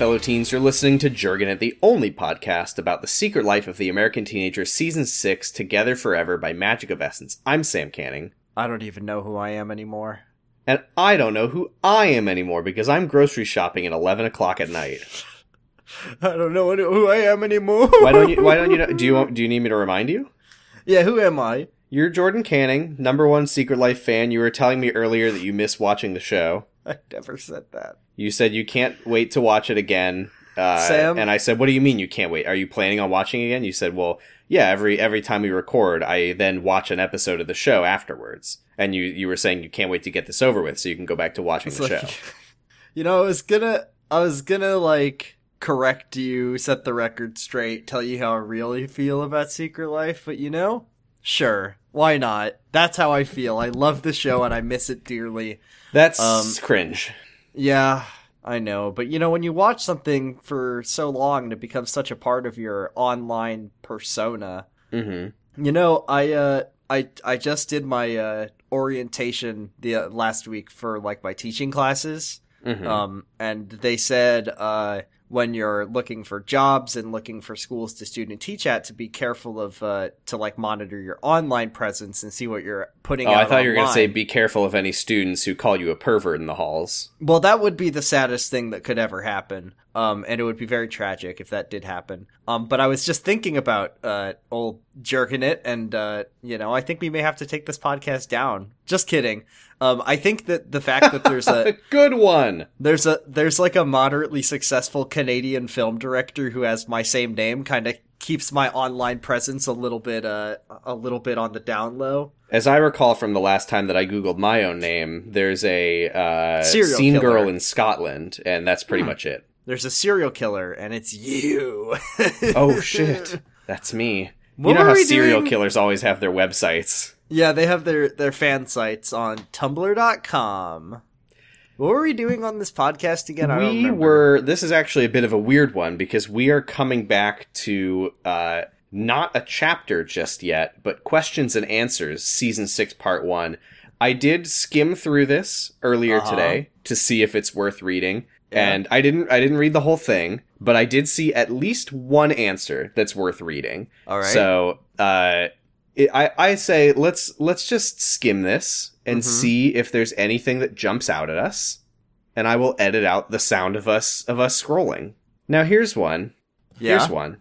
Fellow teens? You're listening to Jurgen at the only podcast about the secret life of the American teenager, season 6, Together Forever by Magic of Essence. I'm Sam Canning. I don't even know who I am anymore. And I don't know who I am anymore because I'm grocery shopping at 11 o'clock at night. I don't know who I am anymore. Why don't you, why don't you know, do you, want- do you need me to remind you? Yeah, who am I? You're Jordan Canning, number one Secret Life fan. You were telling me earlier that you miss watching the show. I never said that. You said you can't wait to watch it again. Uh, Sam? And I said, "What do you mean you can't wait? Are you planning on watching again?" You said, "Well, yeah. Every every time we record, I then watch an episode of the show afterwards." And you you were saying you can't wait to get this over with, so you can go back to watching It's the like- show. You know, I was gonna, I was gonna like correct you, set the record straight, tell you how I really feel about Secret Life, but you know, sure, why not? That's how I feel. I love the show and I miss it dearly. That's Um, cringe. Yeah, I know, but you know, when you watch something for so long and it becomes such a part of your online persona, hmm You know, I uh I I just did my uh orientation the uh, last week for like my teaching classes. hmm Um and they said uh when you're looking for jobs and looking for schools to student teach at to be careful of uh to like monitor your online presence and see what you're putting oh, I thought you were going to say, "Be careful of any students who call you a pervert in the halls." Well, that would be the saddest thing that could ever happen. Um, and it would be very tragic if that did happen. Um, but I was just thinking about uh, old jerking it, and uh, you know, I think we may have to take this podcast down. Just kidding. Um, I think that the fact that there's a Good one. there's a there's like a moderately successful Canadian film director who has my same name kind of keeps my online presence a little bit uh a little bit on the down low. As I recall from the last time that I googled my own name, there's a uh, Serial scene killer. girl in Scotland, and that's pretty Hmm. much it. There's a serial killer, and it's you. Oh shit, that's me. What you know how serial doing? killers always have their websites. Yeah, they have their their fan sites on tumblr.com. What were we doing on this podcast again? I we were. This is actually a bit of a weird one because we are coming back to uh, not a chapter just yet, but questions and answers, season six, part one. I did skim through this earlier Uh-huh. today to see if it's worth reading, Yeah. and I didn't. I didn't read the whole thing, but I did see at least one answer that's worth reading. All right. So, uh, it, I I say let's let's just skim this and Mhm. see if there's anything that jumps out at us, and I will edit out the sound of us of us scrolling. Now here's one. yeah. Here's one.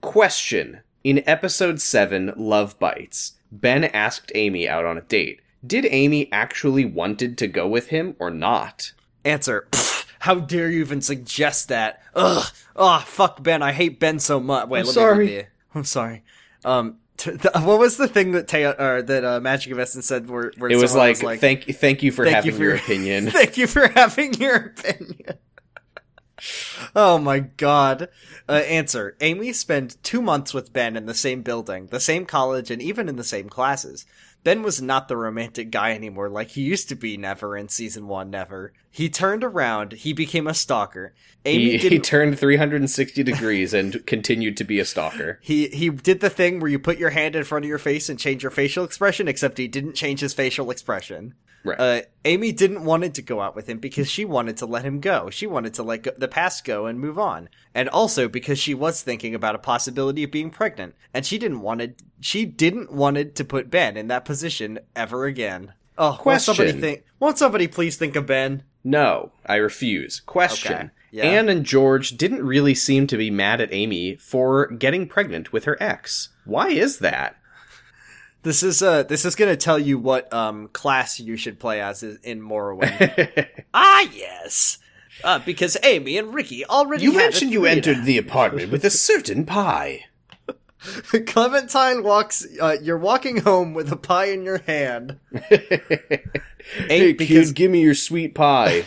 Question: In episode seven, Love Bites, Ben asked Amy out on a date. Did Amy actually wanted to go with him or not? Answer. Pfft, How dare you even suggest that? Ugh. Oh, fuck Ben. I hate Ben so much. Wait, I'm let sorry. me read I'm sorry. Um, t- th- what was the thing that Teo, or that uh, Magic of Essence said? Where, where It was someone like, thank thank you for "Thank having you for your opinion. Thank you for having your opinion. oh my god. Uh, answer. Amy spent two months with Ben in the same building, the same college, and even in the same classes. Ben was not the romantic guy anymore like he used to be never in season one, never. He turned around, he became a stalker. Amy he, he turned 360 degrees and continued to be a stalker. he he did the thing where you put your hand in front of your face and change your facial expression, except he didn't change his facial expression. Right. Uh, Amy didn't wanted to go out with him because she wanted to let him go. She wanted to let go, the past go and move on, and also because she was thinking about a possibility of being pregnant, and she didn't wanted she didn't wanted to put Ben in that position ever again. Oh, won't somebody think? Won't somebody please think of Ben? No, I refuse. Question. Okay, yeah. Anne and George didn't really seem to be mad at Amy for getting pregnant with her ex. Why is that? This is uh this is gonna tell you what um class you should play as in Morrowind. Ah, yes. Uh, because Amy and Ricky already you mentioned you three and a- entered the apartment with a certain pie. Clementine walks. Uh, you're walking home with a pie in your hand hey, because- kid, give me your sweet pie.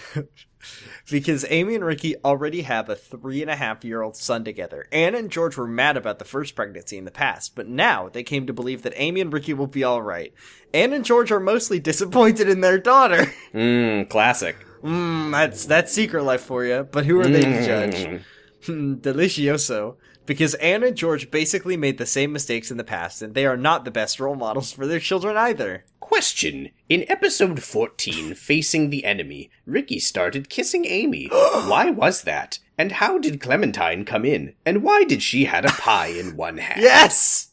Because Amy and Ricky already have a three and a half year old son together. Anne and George were mad about the first pregnancy in the past, but now they came to believe that Amy and Ricky will be all right. Anne and George are mostly disappointed in their daughter. Mmm, classic. Mmm, that's that's secret life for you. But who are they to judge? Mm. Hmm, Delicioso. Because Anne and George basically made the same mistakes in the past, and they are not the best role models for their children either. Question. In episode 14, Facing the Enemy, Ricky started kissing Amy. why was that? And how did Clementine come in? And why did she had a pie in one hand? Yes!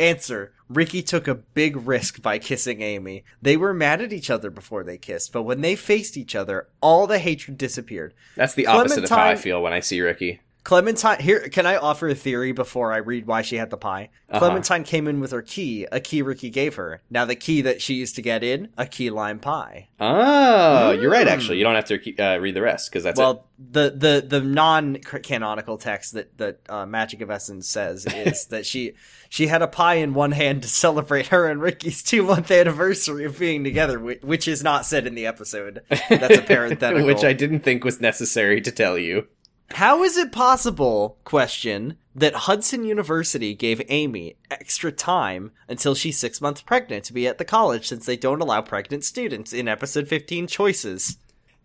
Answer. Ricky took a big risk by kissing Amy. They were mad at each other before they kissed, but when they faced each other, all the hatred disappeared. That's the opposite of how I Clementine- feel when I see Ricky. Clementine, here, can I offer a theory before I read why she had the pie? Uh-huh. Clementine came in with her key, a key Ricky gave her. Now the key that she used to get in, a key lime pie. Oh, you're right. Mm. Actually, you don't have to uh, read the rest because that's it. well, the the the non canonical text that that uh, Magic of Essence says is that she she had a pie in one hand to celebrate her and Ricky's two month anniversary of being together, which is not said in the episode. That's a parenthetical. which I didn't think was necessary to tell you. How is it possible, question, that Hudson University gave Amy extra time until she's six months pregnant to be at the college since they don't allow pregnant students in episode 15 choices?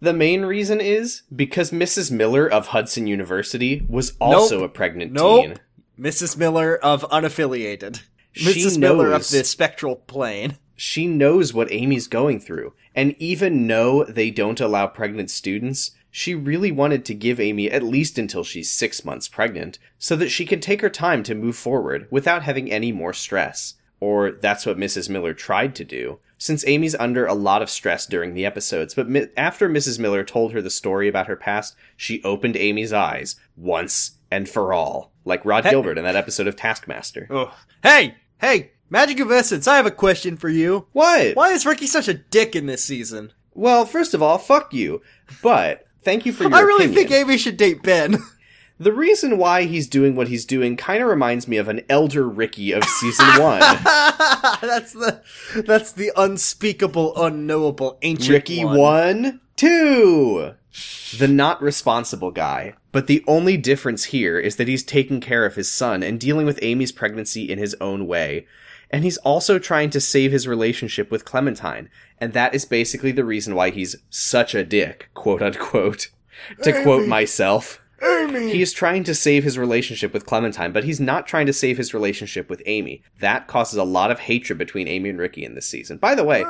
The main reason is because Mrs. Miller of Hudson University was also Nope. a pregnant Nope. teen. Mrs. Miller of unaffiliated. She Mrs. Miller of the spectral plane. She knows what Amy's going through, and even though they don't allow pregnant students, she really wanted to give Amy at least until she's six months pregnant, so that she can take her time to move forward without having any more stress. Or that's what Mrs. Miller tried to do, since Amy's under a lot of stress during the episodes, but mi- after Mrs. Miller told her the story about her past, she opened Amy's eyes, once and for all, like Rhod Hey- Gilbert in that episode of Taskmaster. Hey! Hey! Magic of Essence, I have a question for you. What? Why is Ricky such a dick in this season? Well, first of all, fuck you. But thank you for your I really opinion. think Amy should date Ben. the reason why he's doing what he's doing kind of reminds me of an elder Ricky of season one. that's the that's the unspeakable, unknowable ancient Ricky one. one, two. The not responsible guy. But the only difference here is that he's taking care of his son and dealing with Amy's pregnancy in his own way. And he's also trying to save his relationship with Clementine. And that is basically the reason why he's such a dick, quote unquote. To quote myself. Amy. He is trying to save his relationship with Clementine, but he's not trying to save his relationship with Amy. That causes a lot of hatred between Amy and Ricky in this season. By the way,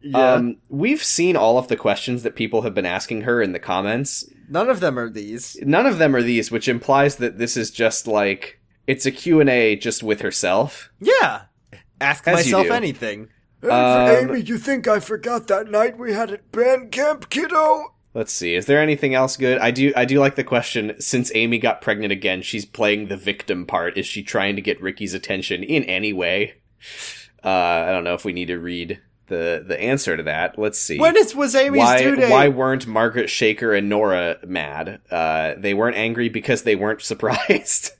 yeah. um, we've seen all of the questions that people have been asking her in the comments. None of them are these. None of them are these, which implies that this is just like it's a Q&A just with herself. Yeah. Ask As myself do. anything. Um, Amy, you think I forgot that night we had at band camp, kiddo? Let's see. Is there anything else good? I do I do like the question since Amy got pregnant again, she's playing the victim part. Is she trying to get Ricky's attention in any way? Uh I don't know if we need to read the the answer to that. Let's see. When is was Amy's why due date? why weren't Margaret Shaker and Nora mad? Uh they weren't angry because they weren't surprised.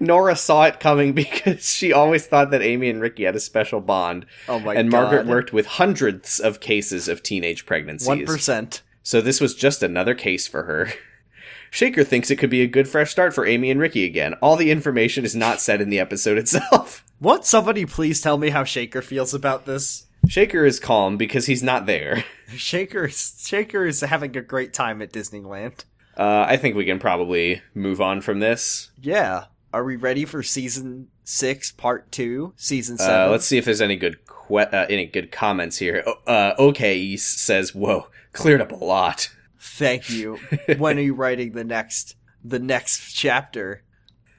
Nora saw it coming because she always thought that Amy and Ricky had a special bond, oh my and god. Margaret worked with hundreds of cases of teenage pregnancies. One percent. So this was just another case for her. Shaker thinks it could be a good fresh start for Amy and Ricky again. All the information is not said in the episode itself. Won't somebody please tell me how Shaker feels about this? Shaker is calm because he's not there. Shaker is Shaker is having a great time at Disneyland. Uh, I think we can probably move on from this. Yeah. Are we ready for season six, part two, season Uh, seven? let's see if there's any good que- uh, any good comments here. O- Uh, okay says, "Whoa, cleared up a lot." Thank you. when are you writing the next the next chapter?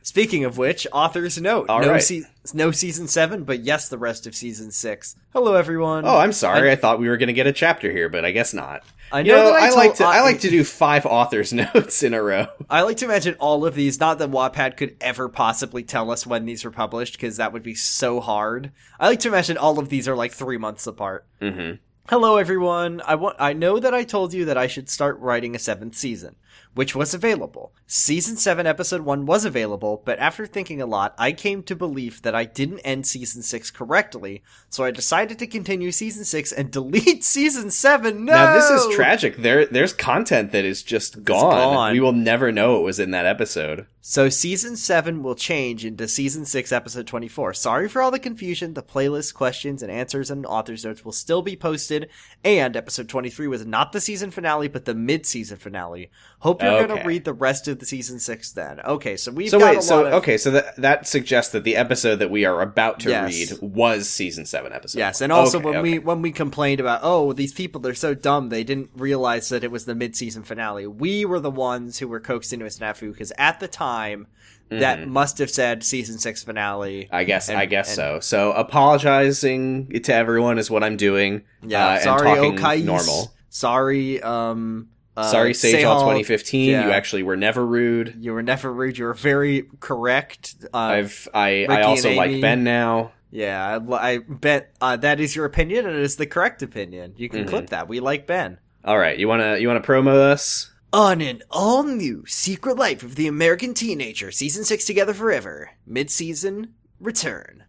Speaking of which, author's note: All no, right. se- no season seven, but yes, the rest of season six. Hello, everyone. Oh, I'm sorry. I, thought we were going to get a chapter here, but I guess not. I You know, know, that I, I, told- like to I like to do five authors notes in a row. I like to imagine all of these. Not that Wattpad could ever possibly tell us when these were published, because that would be so hard. I like to imagine all of these are like three months apart. hmm Hello, everyone. I want. I know that I told you that I should start writing a seventh season, which was available. Season seven, episode one was available, but after thinking a lot, I came to believe that I didn't end season six correctly, so I decided to continue season six and delete season seven. No, Now this is tragic. There, there's content that is just gone. gone. We will never know it was in that episode. So season 7 will change into season 6 episode 24. Sorry for all the confusion. The playlist, questions, and answers and author's notes will still be posted. And episode 23 was not the season finale, but the mid-season finale. Hope you're going to read the rest of the season 6 then. Okay, so we've So got a wait, so of... okay, so that that suggests that the episode that we are about to Yes. read was season seven episode. Yes, one. and also Okay, when we when we complained about oh these people they're so dumb they didn't realize that it was the mid season finale. We were the ones who were coaxed into a snafu because at the time that must have said season six finale. Mm-hmm. I guess and- I guess and- so. So apologizing to everyone is what I'm doing. Yeah, uh, sorry, and talking Okais. normal. Sorry, um, uh, Sorry, Sage All 2015. yeah. You actually were never rude. You were never rude. You were very correct. Uh, I've I Ricky I also like Ben now. yeah, I, I bet uh, that is your opinion and it is the correct opinion. You can Mhm. clip that. We like Ben. All right, you wanna you wanna promo us? On an all new Secret Life of the American Teenager, Season 6 Together Forever, mid season return.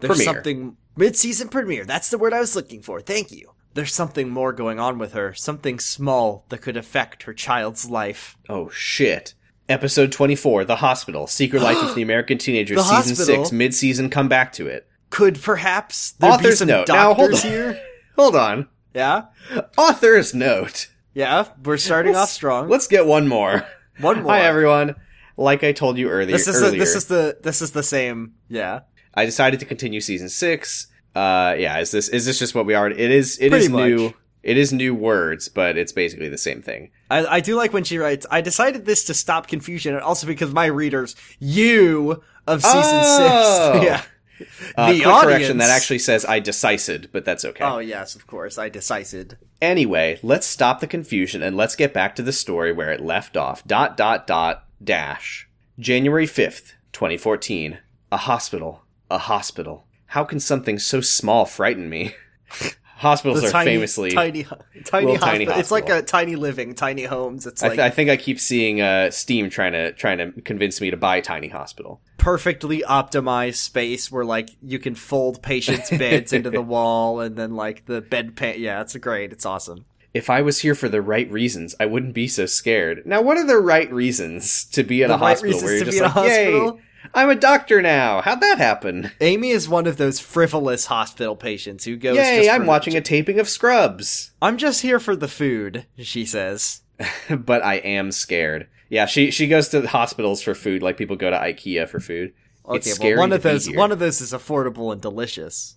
There's Premiere. something. Mid season premiere, that's the word I was looking for, thank you. There's something more going on with her, something small that could affect her child's life. Oh shit. Episode 24, The Hospital, Secret Life of the American Teenager, The Season Hospital? 6, mid-season, come back to it. Could perhaps there be Author's some note. Now, hold on. here? Hold on. Yeah? Author's note. Yeah, we're starting Let's- off strong. Let's get one more. One more. Hi everyone. Like I told you earlier, This is the, earlier this is the this is the same. Yeah. I decided to continue season six. Uh, yeah, is this is this just what we are It is. It Pretty is new. much. It is new words, but it's basically the same thing. I, I do like when she writes, I decided this to stop confusion and also because my readers, you of season Oh! six. Yeah. Uh, The quick correction that actually says I decided, but that's okay. Oh, yes, of course. I decided. Anyway, let's stop the confusion and let's get back to the story where it left off. Dot dot dot dash. January 5th, 2014. A hospital. A hospital. How can something so small frighten me? Hospitals The are tiny, famously. tiny, tiny, little tiny hospital. It's like a tiny living, tiny homes. It's I, like th- I think I keep seeing uh, Steam trying to trying to convince me to buy Tiny Hospital. perfectly optimized space where like you can fold patients' beds into the wall and then like the bed pan. Yeah, it's great. It's awesome. If I was here for the right reasons, I wouldn't be so scared. Now, what are the right reasons to be in The a right hospital where you're to just be in a like, "Yay, hospital? I'm a doctor now. How'd that happen? Amy is one of those frivolous hospital patients who goes. Yay, just I'm watching a taping of Scrubs." I'm just here for the food, she says. but I am scared. Yeah, she she goes to hospitals for food, like people go to IKEA for food. Okay, it's scary well, one to of be those here. one of those is affordable and delicious.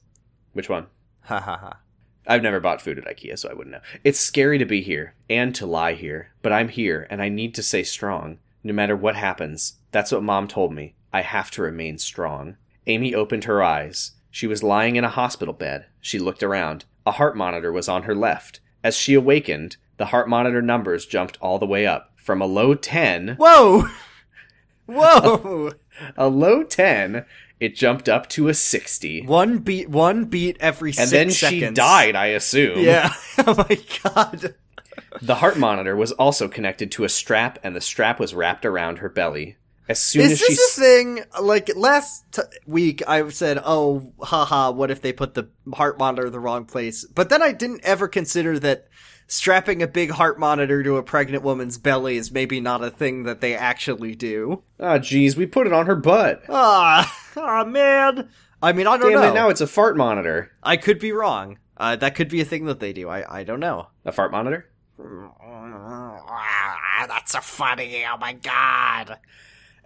Which one? Ha ha ha. I've never bought food at IKEA, so I wouldn't know. It's scary to be here and to lie here, but I'm here and I need to stay strong. No matter what happens, that's what mom told me. I have to remain strong. Amy opened her eyes. She was lying in a hospital bed. She looked around. A heart monitor was on her left. As she awakened, the heart monitor numbers jumped all the way up. From a low 10, Whoa, whoa! a low 10, it jumped up to a 60. one beat, one beat every and six then seconds. she died, I assume. Yeah. oh my god. The heart monitor was also connected to a strap, and the strap was wrapped around her belly. As soon Is as this a thing? Like last t- week, I said, "Oh, haha, what if they put the heart monitor in the wrong place?" But then I didn't ever consider that strapping a big heart monitor to a pregnant woman's belly is maybe not a thing that they actually do. oh jeez, we put it on her butt. Ah, ah, man. I mean, I don't Damn know. it! Now it's a fart monitor. I could be wrong. Uh, that could be a thing that they do. I I don't know. A fart monitor? That's so funny. Oh my god.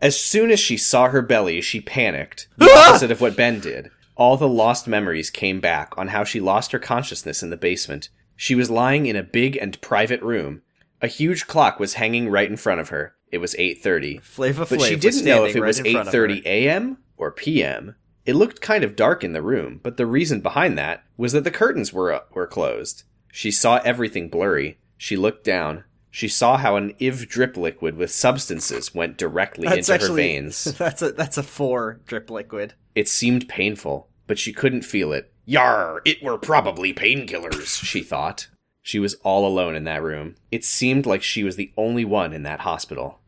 As soon as she saw her belly, she panicked. The ah! opposite of what Ben did. All the lost memories came back on how she lost her consciousness in the basement. She was lying in a big and private room. A huge clock was hanging right in front of her. It was 8:30. Flava But she didn't know if it was in front of her. 8:30 a.m. or p.m. It looked kind of dark in the room, but the reason behind that was that the curtains were were closed. She saw everything blurry. She looked down. She saw how an IV drip liquid with substances went directly That's into actually her veins. that's a that's a four drip liquid. It seemed painful, but she couldn't feel it. Yar, it were probably painkillers, she thought. She was all alone in that room. It seemed like she was the only one in that hospital.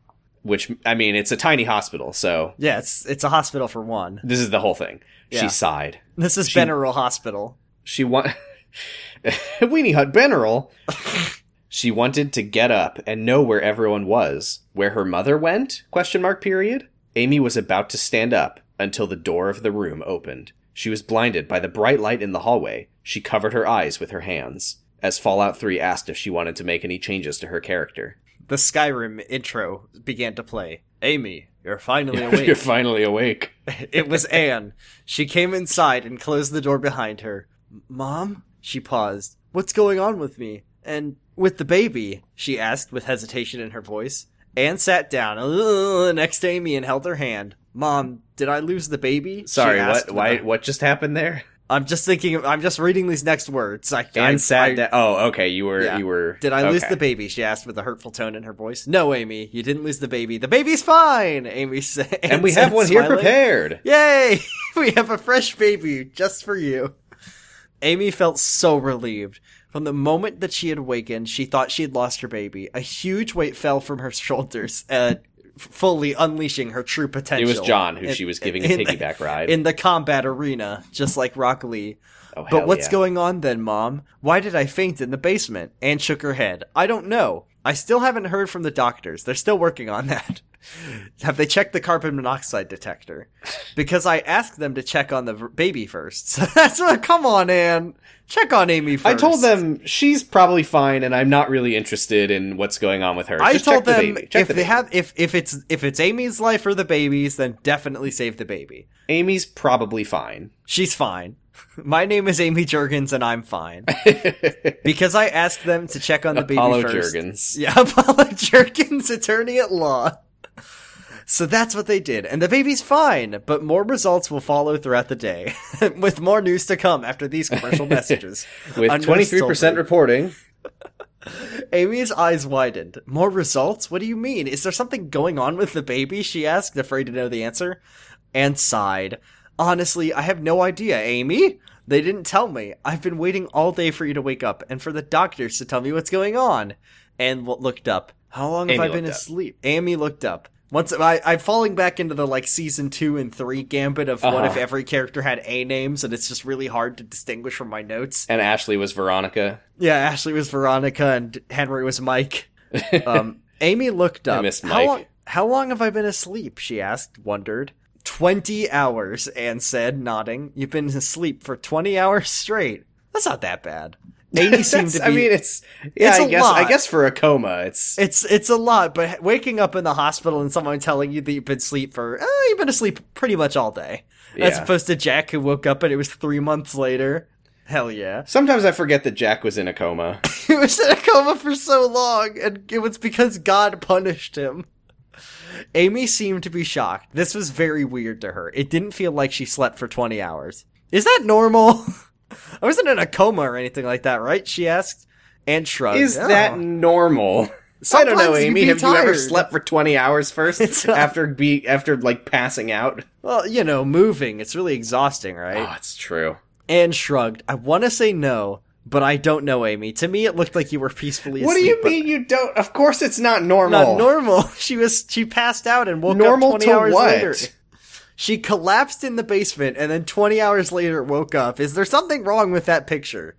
Which, I mean, it's a tiny hospital, so Yeah, it's it's a hospital for one. this is the whole thing. Yeah. She sighed. This is She- Beneral Hospital. She wa- Weenie Hut Beneral. She wanted to get up and know where everyone was. Where her mother went? Question mark period. Amy was about to stand up until the door of the room opened. She was blinded by the bright light in the hallway. She covered her eyes with her hands. As Fallout 3 asked if she wanted to make any changes to her character. The Skyrim intro began to play. Amy, you're finally awake. You're finally awake. it was Anne. She came inside and closed the door behind her. Mom? She paused. What's going on with me? And with the baby? She asked with hesitation in her voice. Anne sat down next to Amy and held her hand. Mom, did I lose the baby? Sorry, what? Why? What just happened there? I'm just thinking. I'm just reading these next words. I, I, And sat I- down. Oh, okay. You were. Yeah. You were. Did I lose the baby? She asked with a hurtful tone in her voice. No, Amy, you didn't lose the baby. The baby's fine. Amy said. And we have one here prepared. Yay! We have a fresh baby just for you. Amy felt so relieved. From the moment that she had awakened, she thought she had lost her baby. A huge weight fell from her shoulders, uh, fully unleashing her true potential. It was John who in- she was giving a in the- piggyback ride. in the combat arena, just like Rock Lee. oh, But what's yeah. going on then, Mom? Why did I faint in the basement? Anne shook her head. I don't know. I still haven't heard from the doctors. They're still working on that. Have they checked the carbon monoxide detector? Because I asked them to check on the v- baby first. So that's what. Come on, Anne. Check on Amy first. I told them she's probably fine, and I'm not really interested in what's going on with her. I Just told the them baby. Check if the they baby. have if if it's if it's Amy's life or the baby's, then definitely save the baby. Amy's probably fine. She's fine. My name is Amy Juergens, and I'm fine. Because I asked them to check on the baby Apollo first. Juergens. Yeah, Apollo Juergens, attorney at law. So that's what they did, and the baby's fine, but more results will follow throughout the day, with more news to come after these commercial messages. With A 23% reporting. Amy's eyes widened. More results? What do you mean? Is there something going on with the baby? She asked, afraid to know the answer. And sighed. Honestly, I have no idea, Amy. They didn't tell me. I've been waiting all day for you to wake up and for the doctors to tell me what's going on. And looked up. How long have I been looked up. asleep? Amy looked up. Once I, I'm falling back into the like season two and three gambit of what Uh-huh. if every character had A names and it's just really hard to distinguish from my notes. And Ashley was Veronica. Yeah, Ashley was Veronica and Henry was Mike. Um, Amy looked up. How long, how long have I been asleep? She asked, wondered. Twenty hours, Anne said, nodding. You've been asleep for twenty hours straight. That's not that bad. Amy seemed to be. I mean, it's yeah. It's I guess. I guess for a coma, it's it's it's a lot, but waking up in the hospital and someone telling you that you've been asleep for eh, you've been asleep pretty much all day, as opposed to Jack who woke up and it was three months later. Hell yeah. Sometimes I forget that Jack was in a coma. he was in a coma for so long, and it was because God punished him. Amy seemed to be shocked. This was very weird to her. It didn't feel like she slept for 20 hours. Is that normal? I wasn't in a coma or anything like that, right? She asked. And shrugged. Is "Oh." that normal? I don't know, Amy. be Have you ever slept for twenty hours first It's not- after be after like passing out? Well, you know, moving. It's really exhausting, right? Oh, it's true. and shrugged. I want to say no, but I don't know, Amy. To me, it looked like you were peacefully What do you mean you don't? Of course, it's not normal. Not normal. She was she passed out and woke Normal up 20 to hours what? later. She collapsed in the basement and then 20 hours later woke up. Is there something wrong with that picture?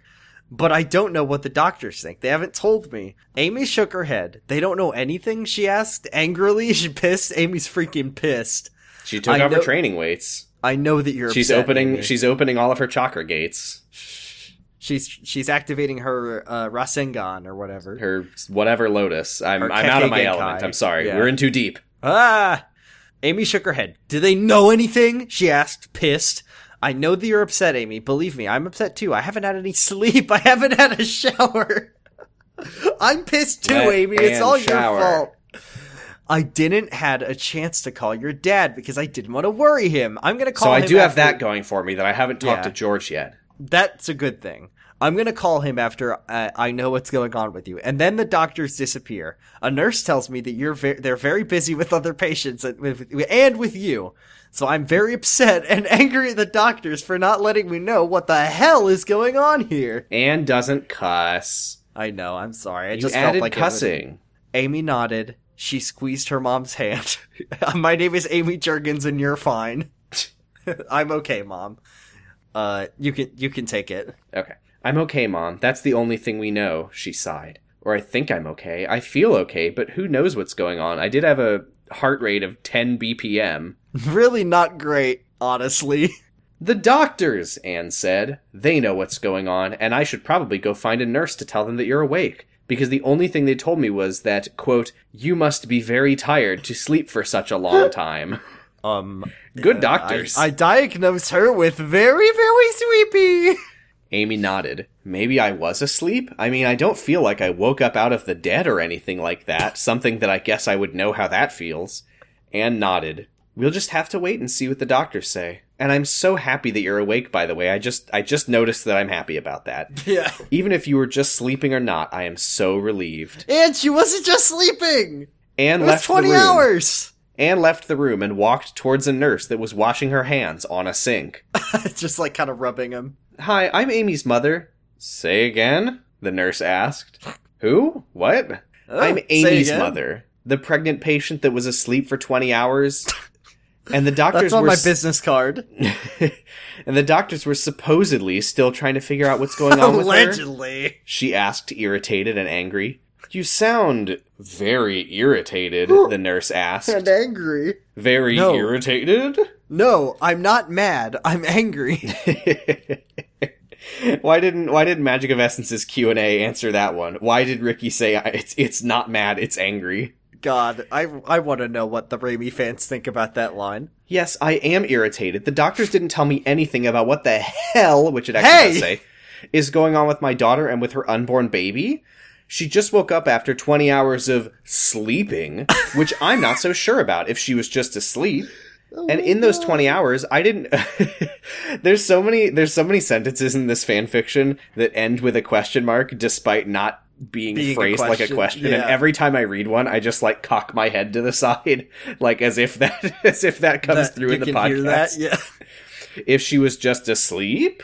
But I don't know what the doctors think. They haven't told me. Amy shook her head. They don't know anything? She asked angrily. She pissed. Amy's freaking pissed. She took I off her training weights. I know that you're She's upset, opening. Amy. She's opening all of her chakra gates. she's she's activating her uh, Rasengan or whatever. Her whatever lotus. I'm. Her I'm out of my Kekkei element. I'm sorry. Yeah. We're in too deep. Ah! Amy shook her head. Do they know anything? She asked, pissed. I know that you're upset, Amy. Believe me, I'm upset too. I haven't had any sleep. I haven't had a shower. I'm pissed too, Let Amy. It's all shower. your fault. I didn't had a chance to call your dad because I didn't want to worry him. I'm gonna call So I do have that going for me that I haven't talked Yeah. to George yet. That's a good thing. I'm going to call him after uh, I know what's going on with you. And then the doctors disappear. A nurse tells me that you're ve- they're very busy with other patients and with, and with you. So I'm very upset and angry at the doctors for not letting me know what the hell is going on here. And doesn't cuss. I know, I'm sorry. I You just added felt like cussing. Amy nodded. She squeezed her mom's hand. My name is Amy Juergens and you're fine. I'm okay, mom. Uh, you can you can take it. Okay. I'm okay, Mom. That's the only thing we know, she sighed. Or I think I'm okay. I feel okay, but who knows what's going on? I did have a heart rate of 10 BPM. Really not great, honestly. The doctors, Anne said. They know what's going on, and I should probably go find a nurse to tell them that you're awake. Because the only thing they told me was that, quote, you must be very tired to sleep for such a long time. Um, Good doctors. I, I diagnosed her with very, very sleepy. Amy nodded. Maybe I was asleep? I mean, I don't feel like I woke up out of the dead or anything like that, something that I guess I would know how that feels. Anne nodded. We'll just have to wait and see what the doctors say. And I'm so happy that you're awake, by the way. I just I just noticed that I'm happy about that. Yeah. Even if you were just sleeping or not, I am so relieved. And she wasn't just sleeping. Anne It was left 20 the room. hours. Anne left the room and walked towards a nurse that was washing her hands on a sink. just like kind of rubbing him. Hi, I'm Amy's mother. Say again? The nurse asked. Who? What? Oh, I'm Amy's mother. The pregnant patient that was asleep for 20 hours. And the doctors That's on were my s- business card. and the doctors were supposedly still trying to figure out what's going on with her. Allegedly. She asked, irritated and angry. You sound very irritated, the nurse asked. And angry. Very No. irritated? No, I'm not mad. I'm angry. why didn't why didn't Magic of Essence's Q and A answer that one? Why did Ricky say it's it's not mad, it's angry? God, I I want to know what the Raimi fans think about that line. Yes, I am irritated. The doctors didn't tell me anything about what the hell, which it actually Hey! does say, is going on with my daughter and with her unborn baby. She just woke up after 20 hours of sleeping, which I'm not so sure about if she was just asleep. And in those 20 hours, I didn't There's so many there's so many sentences in this fan fiction that end with a question mark despite not being, Being a phrased like a question, question and every time I read one I just like cock my head to the side like as if that as if that comes That- through in the podcast? Yeah. if she was just asleep.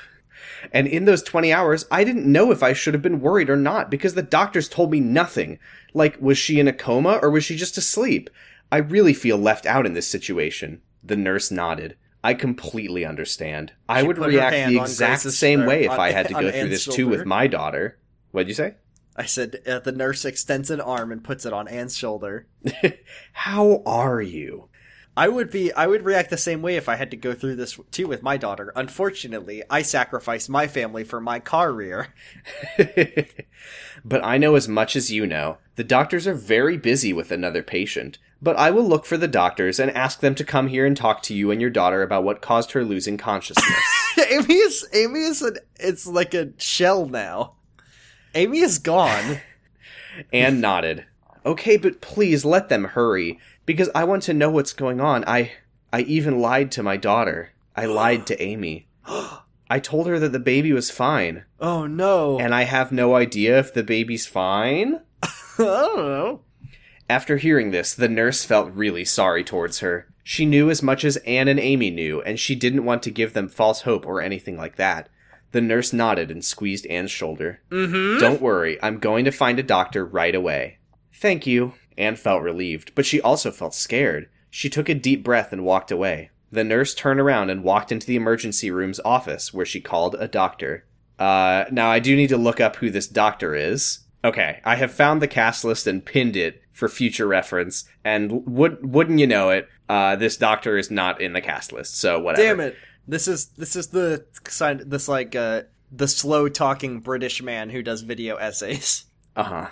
And in those 20 hours, I didn't know if I should have been worried or not because the doctors told me nothing. Like, was she in a coma or was she just asleep? I really feel left out in this situation. The nurse nodded. I completely understand. I would react the exact same way if on- I had to go through Anne's this too with my daughter. What'd you say? I said uh, the nurse extends an arm and puts it on Anne's shoulder. How are you? I would be I would react the same way if I had to go through this too with my daughter. Unfortunately, I sacrificed my family for my career. but I know as much as you know. The doctors are very busy with another patient. But I will look for the doctors and ask them to come here and talk to you and your daughter about what caused her losing consciousness. Amy is Amy is an, it's like a shell now. Amy is gone. Anne nodded. Okay, but please let them hurry, because I want to know what's going on. I I even lied to my daughter. I lied to Amy. I told her that the baby was fine, oh no. and I have no idea if the baby's fine. I don't know. After hearing this, the nurse felt really sorry towards her. She knew as much as Anne and Amy knew, and she didn't want to give them false hope or anything like that. The nurse nodded and squeezed Anne's shoulder. Mm-hmm. Don't worry, I'm going to find a doctor right away. Thank you. Anne felt relieved, but she also felt scared. She took a deep breath and walked away. The nurse turned around and walked into the emergency room's office, where she called a doctor. Uh, now I do need to look up who this doctor is. Okay, I have found the cast list and pinned it for future reference, and would wouldn't you know it, uh, this doctor is not in the cast list, so whatever. Damn it. This is this is the sign this like uh the slow talking British man who does video essays. Uh huh.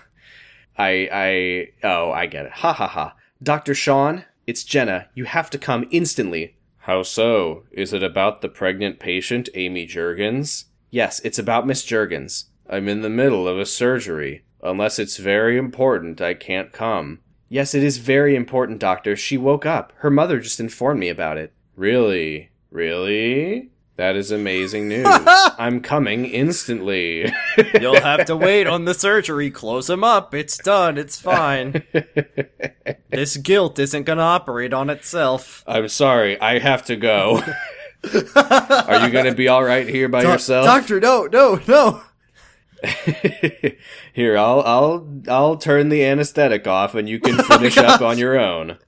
I I oh I get it. Ha ha ha. Doctor Sean, it's Jenna. You have to come instantly. How so? Is it about the pregnant patient, Amy Juergens? Yes, it's about Miss Juergens. I'm in the middle of a surgery. Unless it's very important, I can't come. Yes, it is very important, doctor. She woke up. Her mother just informed me about it. Really? Really? That is amazing news. I'm coming instantly. You'll have to wait on the surgery. Close him up. It's done. It's fine. this guilt isn't gonna operate on itself. I'm sorry, I have to go. Are you gonna be all right here by yourself? Doctor, no, no, no. here, I'll I'll I'll turn the anesthetic off, and you can oh finish up on your own.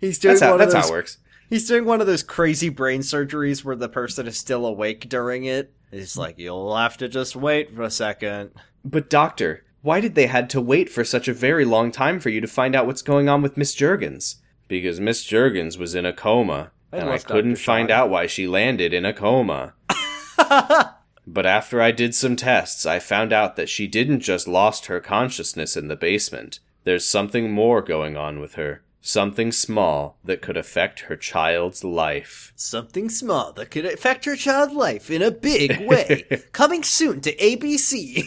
He's doing That's how one that's of how those it works. He's doing one of those crazy brain surgeries where the person is still awake during it. He's like, you'll have to just wait for a second. But doctor, Why did they had to wait for such a very long time for you to find out what's going on with Miss Juergens? Because Miss Juergens was in a coma, I and I couldn't find out why she landed in a coma. But after I did some tests, I found out that she didn't just lost her consciousness in the basement. There's something more going on with her. Something small that could affect her child's life. Something small that could affect her child's life in a big way. Coming soon to ABC.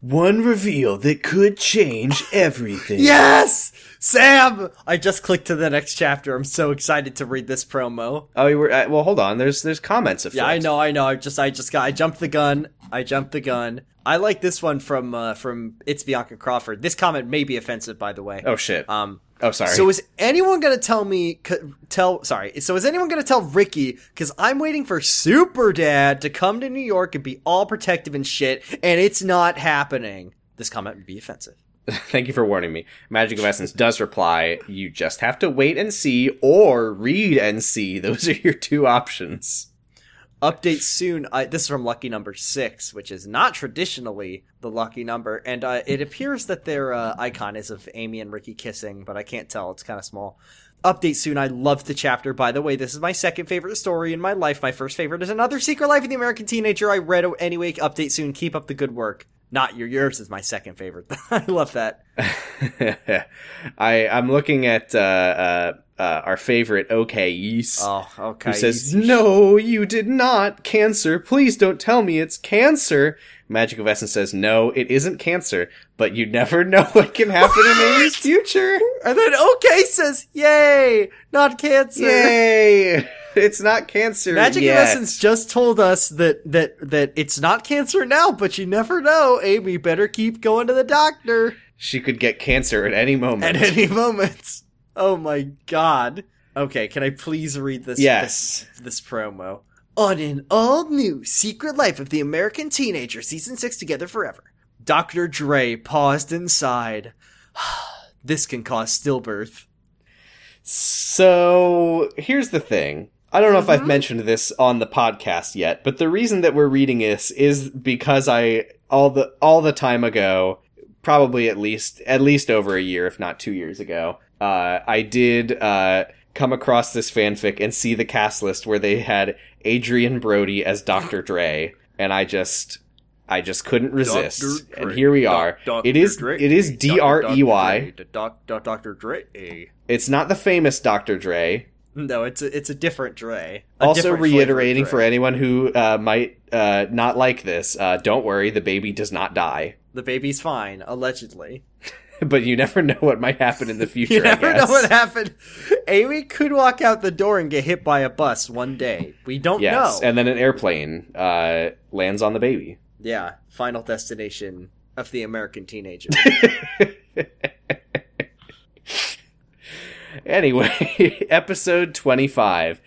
One reveal that could change everything. Yes! Sam! I just clicked to the next chapter. I'm so excited to read this promo. Oh, you were uh, well. Hold on. There's there's comments afoot. Yeah, I know, I know. I just, I just got, I jumped the gun. I jumped the gun. I like this one from, uh, from It's Bianca Crawford. This comment may be offensive, by the way. Oh shit. Um, oh sorry. so is anyone gonna tell me, tell, sorry, so is anyone gonna tell Ricky, cause I'm waiting for Super Dad to come to New York and be all protective and shit, and it's not happening. This comment would be offensive. Thank you for warning me. Magic of Essence does reply. You just have to wait and see, or read and see. Those are your two options. Update soon. I, this is from lucky number six, which is not traditionally the lucky number, and uh, it appears that their uh, icon is of Amy and Ricky kissing, but I can't tell. It's kind of small. Update soon. I love the chapter. By the way, this is my second favorite story in my life. My first favorite is another Secret Life of the American Teenager. I read anyway. Update soon. Keep up the good work. Not your yours is my second favorite. I love that. I I'm looking at uh, uh, uh, our favorite OK Yeast. Oh, okay. who says, No, you did not. Cancer. Please don't tell me it's cancer. Magic of Essence says, No, it isn't cancer, but you never know what can happen in Amy's future. And then okay says, "Yay, not cancer." Yay! It's not cancer. Magic yet. Essence just told us that that that it's not cancer now, but you never know. Amy better keep going to the doctor She could get cancer at any moment. at any moment. Oh my god. Okay, can I please read this? Yes. This, this promo on an all new Secret Life of the American Teenager, season six, Together Forever. Dr. Dre paused and sighed. this can cause stillbirth. So here's the thing. I don't know if I've Mm-hmm. mentioned this on the podcast yet, but the reason that we're reading this is because I all the all the time ago, probably at least at least over a year, if not two years ago, uh, I did uh, come across this fanfic and see the cast list where they had Adrien Brody as Dr. Dre, and I just I just couldn't resist, Dr. and here we are. Doc- it is Dr. Dre. it is D R E Y. Dr. Doc- Doc- Dr. Dre. It's not the famous Dr. Dre. No, it's a, it's a different Dre. A also different reiterating for anyone who uh, might uh, not like this uh, don't worry the baby does not die the baby's fine, allegedly. but you never know what might happen in the future You never know what happened. Amy could walk out the door and get hit by a bus one day. We don't yes know. and then an airplane uh, lands on the baby yeah, final destination of the American teenager. anyway episode 25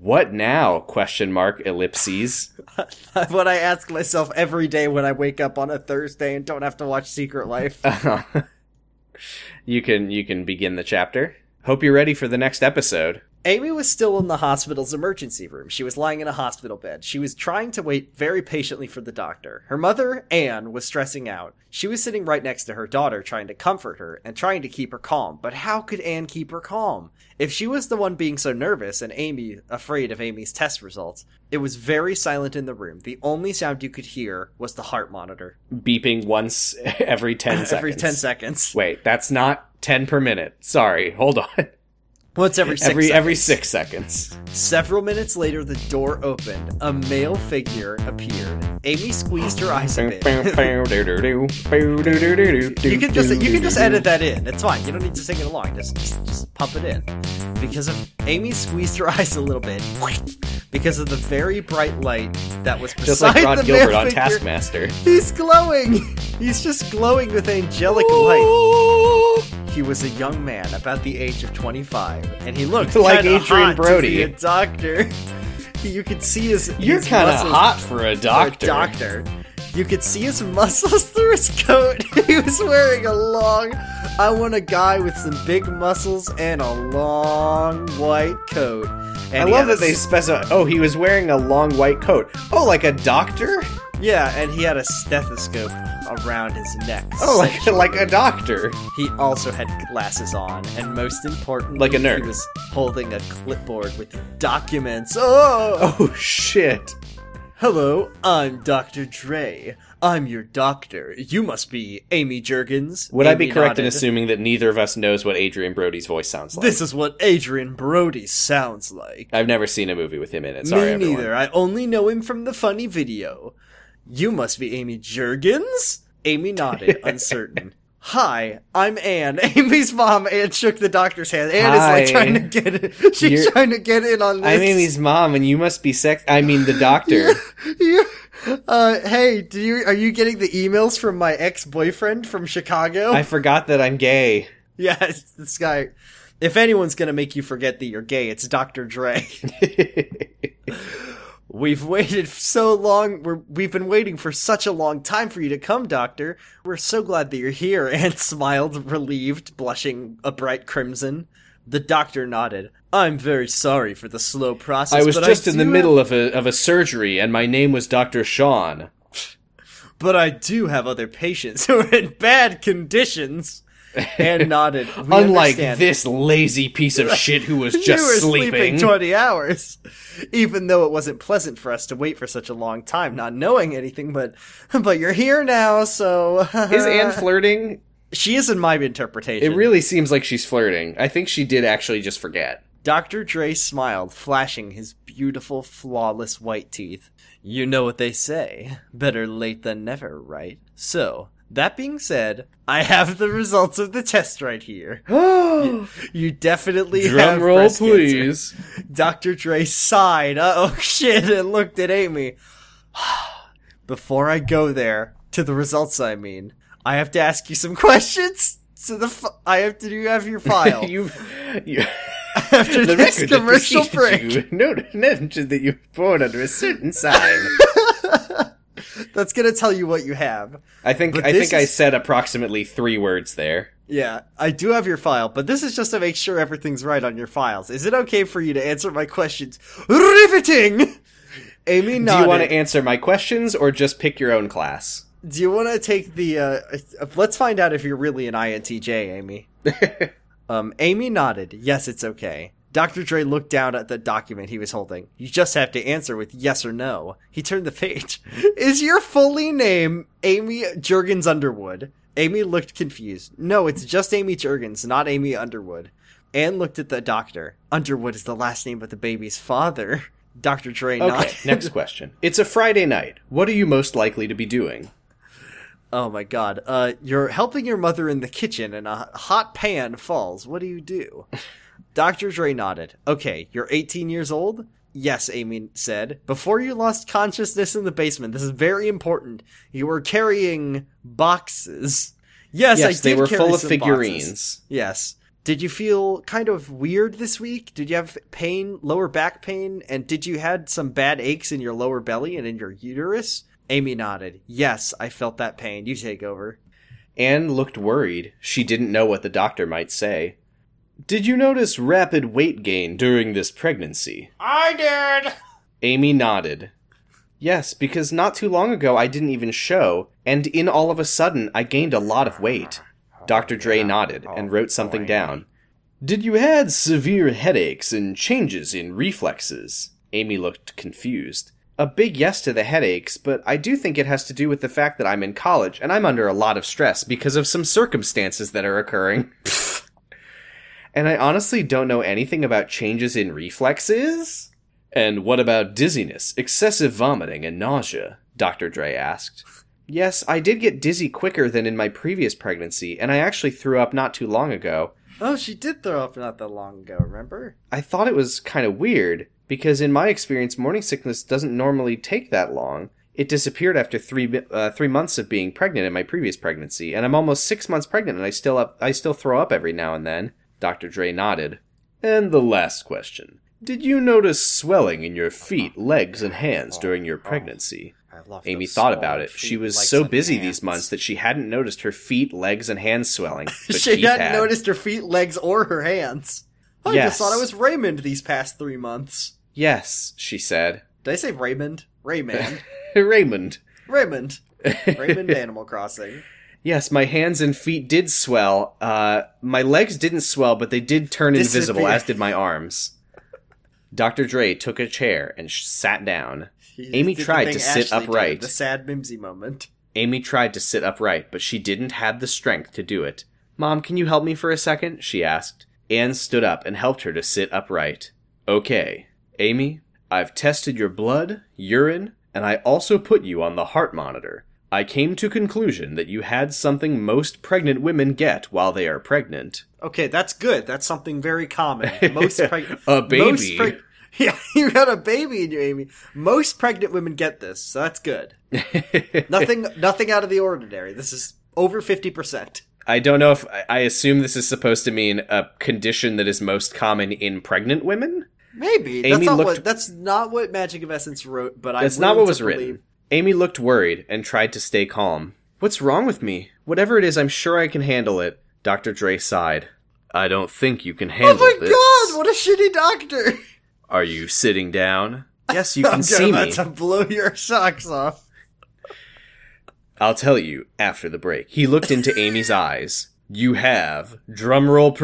what now? Question mark ellipses. What I ask myself every day when I wake up on a Thursday and don't have to watch Secret Life. you can you can begin the chapter. Hope you're ready for the next episode Amy was still in the hospital's emergency room. She was lying in a hospital bed. She was trying to wait very patiently for the doctor. Her mother, Anne, was stressing out. She was sitting right next to her daughter, trying to comfort her and trying to keep her calm. But how could Anne keep her calm? If she was the one being so nervous and Amy afraid of Amy's test results, it was very silent in the room. The only sound you could hear was the heart monitor. beeping once every 10 seconds Every 10 seconds. Wait, that's not 10 per minute. Sorry, hold on. Once every six every every seconds. 6 seconds. Several minutes later, the door opened. A male figure appeared. Amy squeezed her eyes a bit. you can just you can just edit that in. It's fine. You don't need to sing it along. Just just, just pump it in. Because of Amy squeezed her eyes a little bit. Because of the very bright light that was beside Just like Rhod the Gilbert on figure. Taskmaster. He's glowing. He's just glowing with angelic light. He was a young man about the age of 25, and he looked Like Adrien Brody. A doctor. You could see his. You're kind of hot for a for a doctor. doctor. You could see his muscles through his coat. he was wearing a long. I want a guy with some big muscles and a long white coat. And I love a that they specify. Oh, he was wearing a long white coat. Oh, like a doctor? Yeah, and he had a stethoscope around his neck. Oh, like like a doctor. He also had glasses on, and most importantly, Like a nerd. he was holding a clipboard with documents. Oh! Oh shit. Hello, I'm Dr. Dre. I'm your doctor. You must be Amy Juergens. Would I be Amy correct in assuming that neither of us knows what Adrien Brody's voice sounds like? This is what Adrien Brody sounds like. I've never seen a movie with him in it. Sorry, Me everyone. neither. I only know him from the funny video. You must be Amy Juergens? Amy nodded, uncertain. Hi, I'm Anne. Amy's mom. Anne shook the doctor's hand. Anne is like trying to get it. She's You're- trying to get in on this. I'm Amy's mom, and you must be sex. I mean, the doctor. Uh, hey, do you are you getting the emails from my ex boyfriend from Chicago? I forgot that I'm gay. yeah, it's this guy. If anyone's gonna make you forget that you're gay, it's Dr. Dre. We've waited so long. We're, we've been waiting for such a long time for you to come, Doctor. We're so glad that you're here. Anne smiled, relieved, blushing a bright crimson. The doctor nodded. I'm very sorry for the slow process. I was just in the do middle have- of a of a surgery, and my name was Doctor Sean. but I do have other patients who are in bad conditions. Anne nodded. "We Unlike understand. this lazy piece of shit who was just you were sleeping. sleeping 20 hours. Even though it wasn't pleasant for us to wait for such a long time, not knowing anything, but but you're here now, so Is Anne flirting? She is in my interpretation. It really seems like she's flirting. I think she did actually just forget. Dr. Dre smiled, flashing his beautiful, flawless white teeth. You know what they say. Better late than never, right? So, that being said, I have the results of the test right here. You definitely have Drum roll, breast cancer. please. Dr. Dre sighed, uh oh shit, and looked at Amy. Before I go there, to the results I mean, I have to ask you some questions. So the f- I have to do have your file. you, you After the this commercial break. You noted mentioned that you were born under a certain sign. That's gonna tell you what you have. I think But I think I said approximately three words there. Yeah, I do have your file, but this is just to make sure everything's right on your files. Is it okay for you to answer my questions? Riveting! Amy nodded. Do you want to answer my questions or just pick your own class? Do you want to take the? Uh, uh, let's find out if you're really an INTJ, Amy. um, Amy nodded. Yes, it's okay. Dr. Dre looked down at the document he was holding. You just have to answer with yes or no. He turned the page. Is your fully name Amy Juergens Underwood? Amy looked confused. No, it's just Amy Juergens, not Amy Underwood. Anne looked at the doctor. Underwood is the last name of the baby's father. Dr. Dre Okay, nodded. next question. It's a Friday night. What are you most likely to be doing? Oh my god. Uh, you're helping your mother in the kitchen and a hot pan falls. What do you do? Dr. Dre nodded. Okay, you're 18 years old? Yes, Amy said. Before you lost consciousness in the basement, this is very important. You were carrying boxes. Yes, I yes, did they were full of figurines. boxes. Yes. Did you feel kind of weird this week? Did you have pain, lower back pain, and did you had some bad aches in your lower belly and in your uterus? Amy nodded. Yes, I felt that pain. You take over. Anne looked worried. She didn't know what the doctor might say. Did you notice rapid weight gain during this pregnancy? I did. Amy nodded. Yes, because not too long ago I didn't even show, and in all of a sudden I gained a lot of weight. Dr. Dre nodded and oh, wrote something down. Did you had severe headaches and changes in reflexes? Amy looked confused. A big yes to the headaches, but I do think it has to do with the fact that I'm in college and I'm under a lot of stress because of some circumstances that are occurring. and I honestly don't know anything about changes in reflexes? And what about dizziness, excessive vomiting, and nausea? Dr. Dre asked. Yes, I did get dizzy quicker than in my previous pregnancy, and I actually threw up not too long ago. Oh, she did throw up not that long ago, remember? I thought it was kind of weird, because in my experience, morning sickness doesn't normally take that long. It disappeared after three uh, three months of being pregnant in my previous pregnancy, and I'm almost six months pregnant, and I still up I still throw up every now and then. Dr. Dre nodded. And the last question: Did you notice swelling in your feet, legs, and hands during your pregnancy? Amy thought about it. She was so busy these months that she hadn't noticed her feet, legs, and hands swelling. But she Keith hadn't had. noticed her feet, legs, or her hands. I Yes. just thought I was Raymond these past three months. Yes, she said. Did I say Raymond? Raymond. Raymond. Raymond. Raymond Animal Crossing. Yes, my hands and feet did swell. Uh, my legs didn't swell, but they did turn invisible, as did my arms. Dr. Dre took a chair and sh- sat down. He Amy tried to sit Ashley did, upright. The sad Mimsy moment. Amy tried to sit upright, but she didn't have the strength to do it. Mom, can you help me for a second? she asked. Anne stood up and helped her to sit upright. Okay, Amy, I've tested your blood, urine, and I also put you on the heart monitor. I came to conclusion that you had something most pregnant women get while they are pregnant. Okay, that's good. That's something very common. Most pregnant. A baby. yeah, you got a baby in you, Amy. Most pregnant women get this, so that's good. Nothing, nothing out of the ordinary. This is over fifty percent. I don't know if I assume this is supposed to mean a condition that is most common in pregnant women. Maybe Amy that's not looked- what. That's not what Magic of Essence wrote. But That's I'm not what was believe- written. Amy looked worried and tried to stay calm. What's wrong with me? Whatever it is, I'm sure I can handle it. Dr. Dre sighed. I don't think you can handle this. Oh my this. god! What a shitty doctor. Are you sitting down? Yes, you can see about me. to blow your socks off. I'll tell you after the break. He looked into Amy's eyes. You have drumroll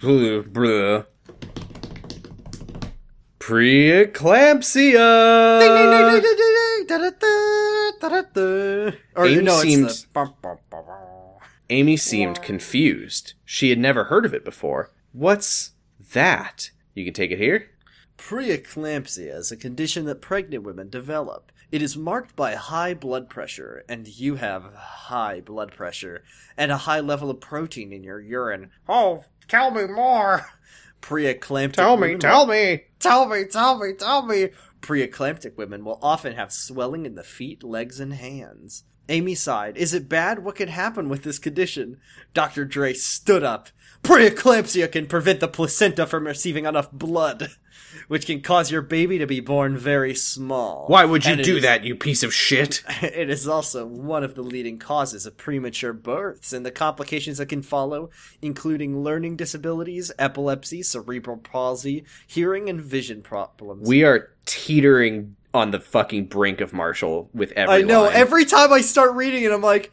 blah, preeclampsia. Ding, ding, ding, ding, ding, ding, da-da-da, da-da-da. Or Amy no, seemed- it's the. Amy seemed confused. She had never heard of it before. What's that? You can take it here. Preeclampsia is a condition that pregnant women develop. It is marked by high blood pressure, and you have high blood pressure, and a high level of protein in your urine. Oh, tell me more! Preeclamptic women tell me. Tell me, tell me, tell me! Preeclamptic women will often have swelling in the feet, legs, and hands. Amy sighed. Is it bad? What can happen with this condition? Dr. Dre stood up. Preeclampsia can prevent the placenta from receiving enough blood, which can cause your baby to be born very small. Why would you And do is- that, you piece of shit? It is also one of the leading causes of premature births and the complications that can follow, including learning disabilities, epilepsy, cerebral palsy, hearing, and vision problems. We are teetering on the fucking brink of Marshall with every I know. line. Every time I start reading it, I'm like,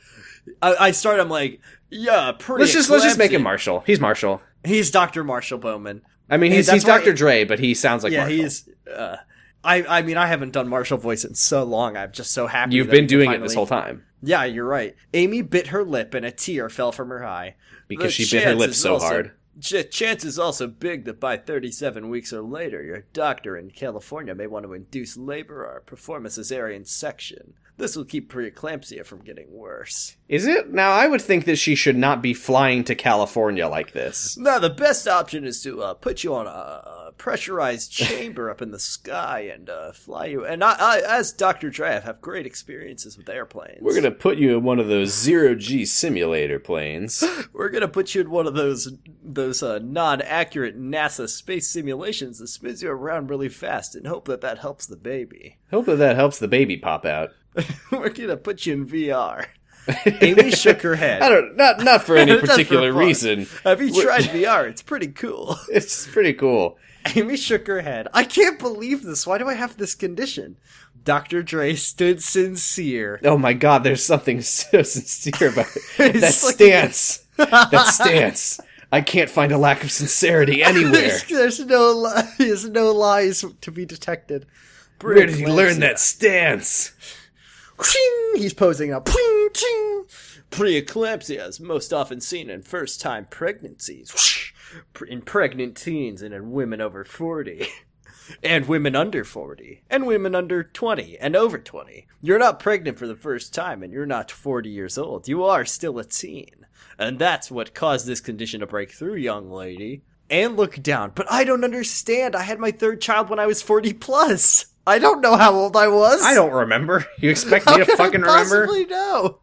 I, I start. I'm like, yeah, pretty. Let's just let's just make him Marshall. He's Marshall. He's Dr. Marshall Bowman. I mean, he's, he's Dr. Dre, but he sounds like yeah, Marshall. he's. Uh, I I mean, I haven't done Marshall voice in so long. I'm just so happy. You've been doing it this whole time Yeah, you're right. Amy bit her lip, and a tear fell from her eye. because The she bit her lips so also- hard. Ch- chance is also big that by 37 weeks or later, your doctor in California may want to induce labor or perform a cesarean section. This will keep preeclampsia from getting worse. Is it? Now, I would think that she should not be flying to California like this. Now, the best option is to uh, put you on a, pressurized chamber up in the sky and uh, fly you. And I, I, as Dr. Draft, have great experiences with airplanes. We're gonna put you in one of those zero G simulator planes. We're gonna put you in one of those those uh, non-accurate NASA space simulations that spins you around really fast and hope that that helps the baby. Hope that that helps the baby pop out. We're gonna put you in VR. Amy shook her head. I don't not not for any for particular fun. reason. Have you tried VR? It's pretty cool. It's pretty cool. Amy shook her head. I can't believe this. Why do I have this condition? Dr. Dre stood sincere. Oh my god, there's something so sincere about it. That stance. that stance. I can't find a lack of sincerity anywhere. There's, there's no li- there's no lies to be detected. Where did he learn that stance? He's posing up. Preeclampsia is most often seen in first time pregnancies, in pregnant teens, and in women over 40. And women under 40. And women under 20 and over 20. You're not pregnant for the first time and you're not 40 years old. You are still a teen. And that's what caused this condition to break through, young lady. And look down. But I don't understand. I had my third child when I was 40 plus. I don't know how old I was. I don't remember. You expect me to fucking I remember? possibly know?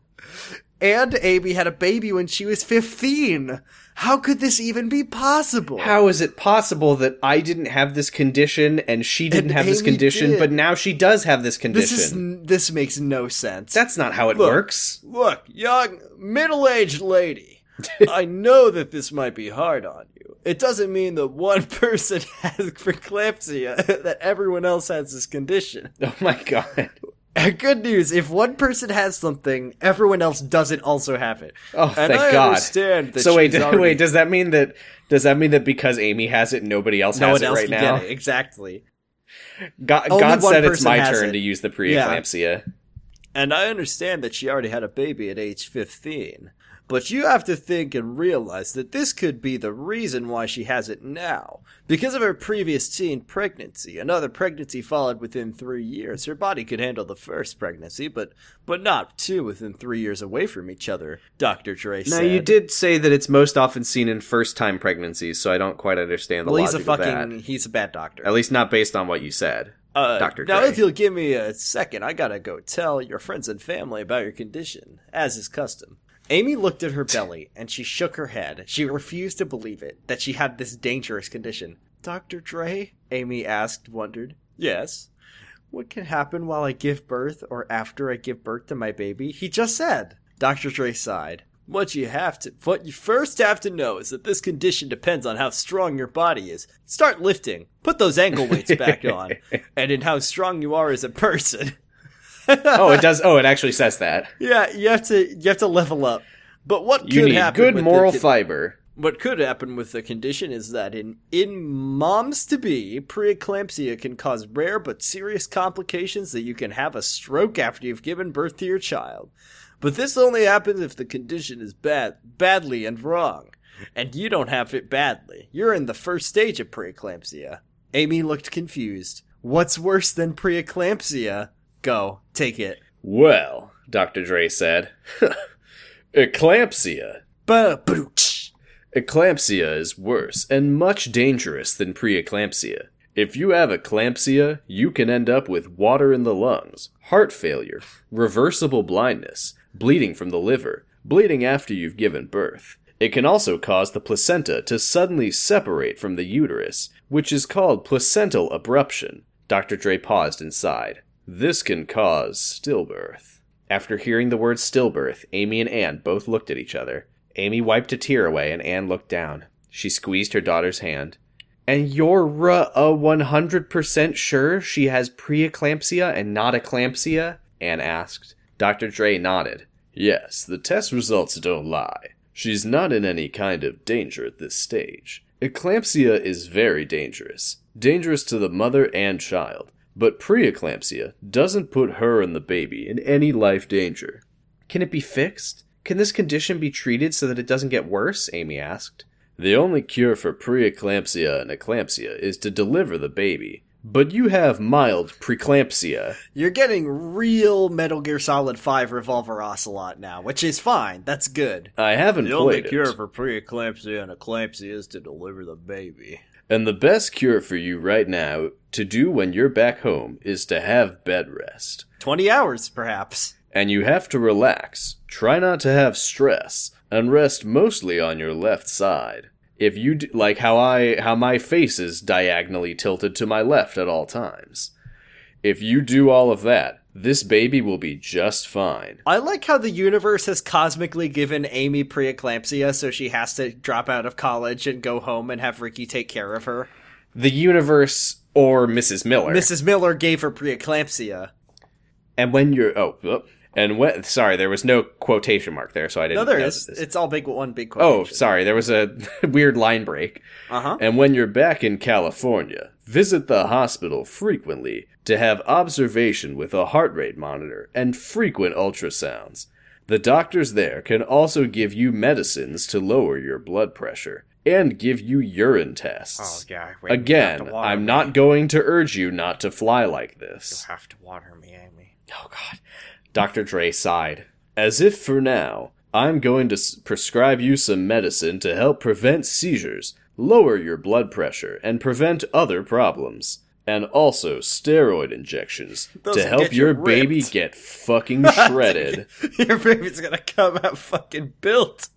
And Amy had a baby when she was 15. How could this even be possible? How is it possible that I didn't have this condition and she didn't And have this Amy condition, did. but now she does have this condition? this is this makes no sense. That's not how it Look. works. Look, young middle-aged lady. I know that this might be hard on you. It doesn't mean that one person has preeclampsia that everyone else has this condition. Oh my god. Good news, if one person has something, everyone else doesn't also have it. Oh, And thank I God. understand that so wait, already- wait, does that mean that does that mean that because Amy has it, nobody else no has it else right now? it. Exactly. God, God said it's my turn it. to use the Yeah. preeclampsia. And I understand that she already had a baby at age 15. But you have to think and realize that this could be the reason why she has it now. Because of her previous teen pregnancy, another pregnancy followed within three years. Her body could handle the first pregnancy, but but not two within three years away from each other, Dr. Dre Now said. you did say that it's most often seen in first-time pregnancies, so I don't quite understand the Well, he's a fucking, he's a bad doctor. At least not based on what you said. Uh, Dr. Now, Dre. if you'll give me a second, I gotta go tell your friends and family about your condition, as is custom. Amy looked at her belly and she shook her head. She refused to believe it that she had this dangerous condition. Dr. Dre? Amy asked, wondered. Yes. What can happen while I give birth or after I give birth to my baby? He just said. Dr. Dre sighed. What you have to what you first have to know is that this condition depends on how strong your body is. Start lifting. Put those ankle weights back on. And in how strong you are as a person. oh, it does. Oh, it actually says that. Yeah, you have to you have to level up. But what You could need happen good with moral the, fiber. What could happen with the condition is that in in moms to be, preeclampsia can cause rare but serious complications that you can have a stroke after you've given birth to your child. But this only happens if the condition is bad badly and wrong. And you don't have it badly. You're in the first stage of preeclampsia. Amy looked confused. What's worse than preeclampsia? Go, take it. Well, Dr. Dre said, eclampsia. Ba-booch. Eclampsia is worse and much dangerous than preeclampsia. If you have eclampsia, you can end up with water in the lungs, heart failure, reversible blindness, bleeding from the liver, bleeding after you've given birth. It can also cause the placenta to suddenly separate from the uterus, which is called placental abruption. Dr. Dre paused and sighed. This can cause stillbirth. After hearing the word stillbirth, Amy and Anne both looked at each other. Amy wiped a tear away and Anne looked down. She squeezed her daughter's hand. And you're uh, a 100% sure she has preeclampsia and not eclampsia? Anne asked. Dr. Dre nodded. Yes, the test results don't lie. She's not in any kind of danger at this stage. Eclampsia is very dangerous, dangerous to the mother and child, but preeclampsia doesn't put her and the baby in any life danger. Can it be fixed? Can this condition be treated so that it doesn't get worse? Amy asked. The only cure for preeclampsia and eclampsia is to deliver the baby. But you have mild preeclampsia. You're getting real Metal Gear Solid 5 Revolver Ocelot now, which is fine. That's good. I haven't The played it. The only cure it. for preeclampsia and eclampsia is to deliver the baby. And the best cure for you right now to do when you're back home is to have bed rest. 20 hours, perhaps. And you have to relax. Try not to have stress and rest mostly on your left side. If you d- like how I how my face is diagonally tilted to my left at all times. If you do all of that, this baby will be just fine. I like how the universe has cosmically given Amy preeclampsia, so she has to drop out of college and go home and have Ricky take care of her. The universe or Mrs. Miller. Mrs. Miller gave her preeclampsia. And when you're oh, oh, and sorry, there was no quotation mark there, so I didn't. No, there is. It's all big one big Oh, sorry, there was a weird line break. Uh huh. And when you're back in California, visit the hospital frequently to have observation with a heart rate monitor and frequent ultrasounds. The doctors there can also give you medicines to lower your blood pressure and give you urine tests. Oh yeah. Again, I'm not going to urge you not to fly like this. You have to water me, Amy. Oh, God. Dr. Dre sighed. As if for now, I'm going to prescribe you some medicine to help prevent seizures, lower your blood pressure, and prevent other problems. And also steroid injections Those to help your baby get fucking shredded. Your baby's gonna come out fucking built.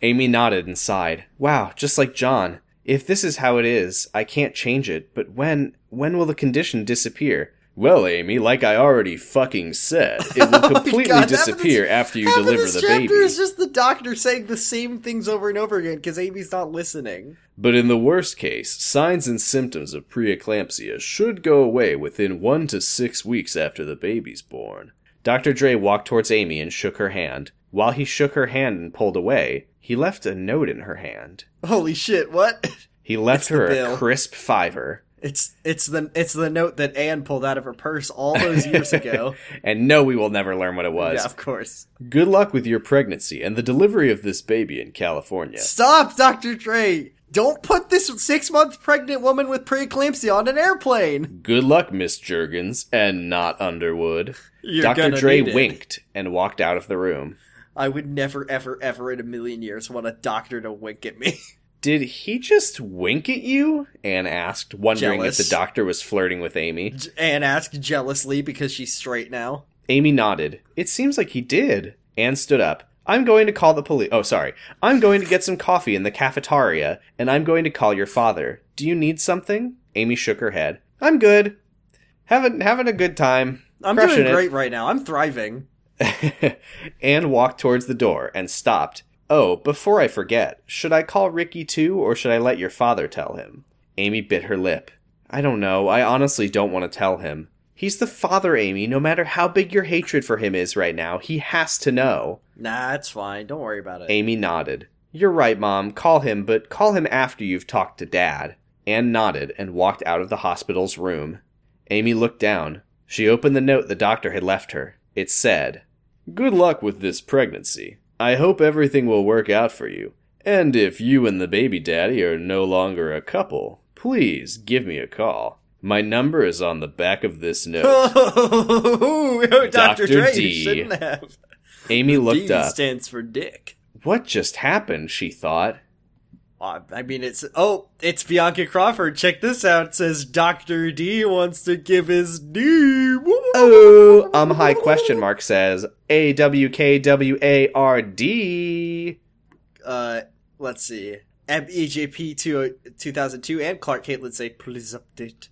Amy nodded and sighed. Wow, just like John. If this is how it is, I can't change it, but when when will the condition disappear? Well, Amy, like I already fucking said, it will Oh completely God, disappear this- after you deliver this the chapter baby. is just the doctor saying the same things over and over again because Amy's not listening. But in the worst case, signs and symptoms of preeclampsia should go away within one to six weeks after the baby's born. Dr. Dre walked towards Amy and shook her hand. While he shook her hand and pulled away, he left a note in her hand. Holy shit! What? He left It's her a crisp fiver. It's it's the it's the note that Anne pulled out of her purse all those years ago. And no, we will never learn what it was. Yeah, of course. Good luck with your pregnancy and the delivery of this baby in California. Stop, Doctor Dre! Don't put this six month pregnant woman with preeclampsia on an airplane. Good luck, Miss Juergens, and not Underwood. You're Dr. gonna Dre need it. winked and walked out of the room. I would never, ever, ever in a million years want a doctor to wink at me. Did he just wink at you? Anne asked, wondering Jealous. if the doctor was flirting with Amy. J- Anne asked jealously because she's straight now. Amy nodded. It seems like he did. Anne stood up. I'm going to call the police. Oh, sorry. I'm going to get some coffee in the cafeteria, and I'm going to call your father. Do you need something? Amy shook her head. I'm good. Having having a good time. I'm Crushing doing it. great right now. I'm thriving. Anne walked towards the door and stopped. Oh, before I forget, should I call Ricky too, or should I let your father tell him? Amy bit her lip. I don't know. I honestly don't want to tell him. He's the father, Amy. No matter how big your hatred for him is right now, he has to know. Nah, it's fine. Don't worry about it. Amy nodded. You're right, Mom. Call him, but call him after you've talked to Dad. Anne nodded and walked out of the hospital's room. Amy looked down. She opened the note the doctor had left her. It said, Good luck with this pregnancy. I hope everything will work out for you. And if you and the baby daddy are no longer a couple, please give me a call. My number is on the back of this note. Oh, Dr. Dr. Dre, D. you shouldn't have. Amy looked D up. stands for dick. What just happened? she thought. I mean, it's oh, it's Bianca Crawford. Check this out. It says Doctor D wants to give his D. Oh, um, high question mark says A W K W A R D. Uh, let's see. M E J P two, 2002 and Clark Caitlin say, please update.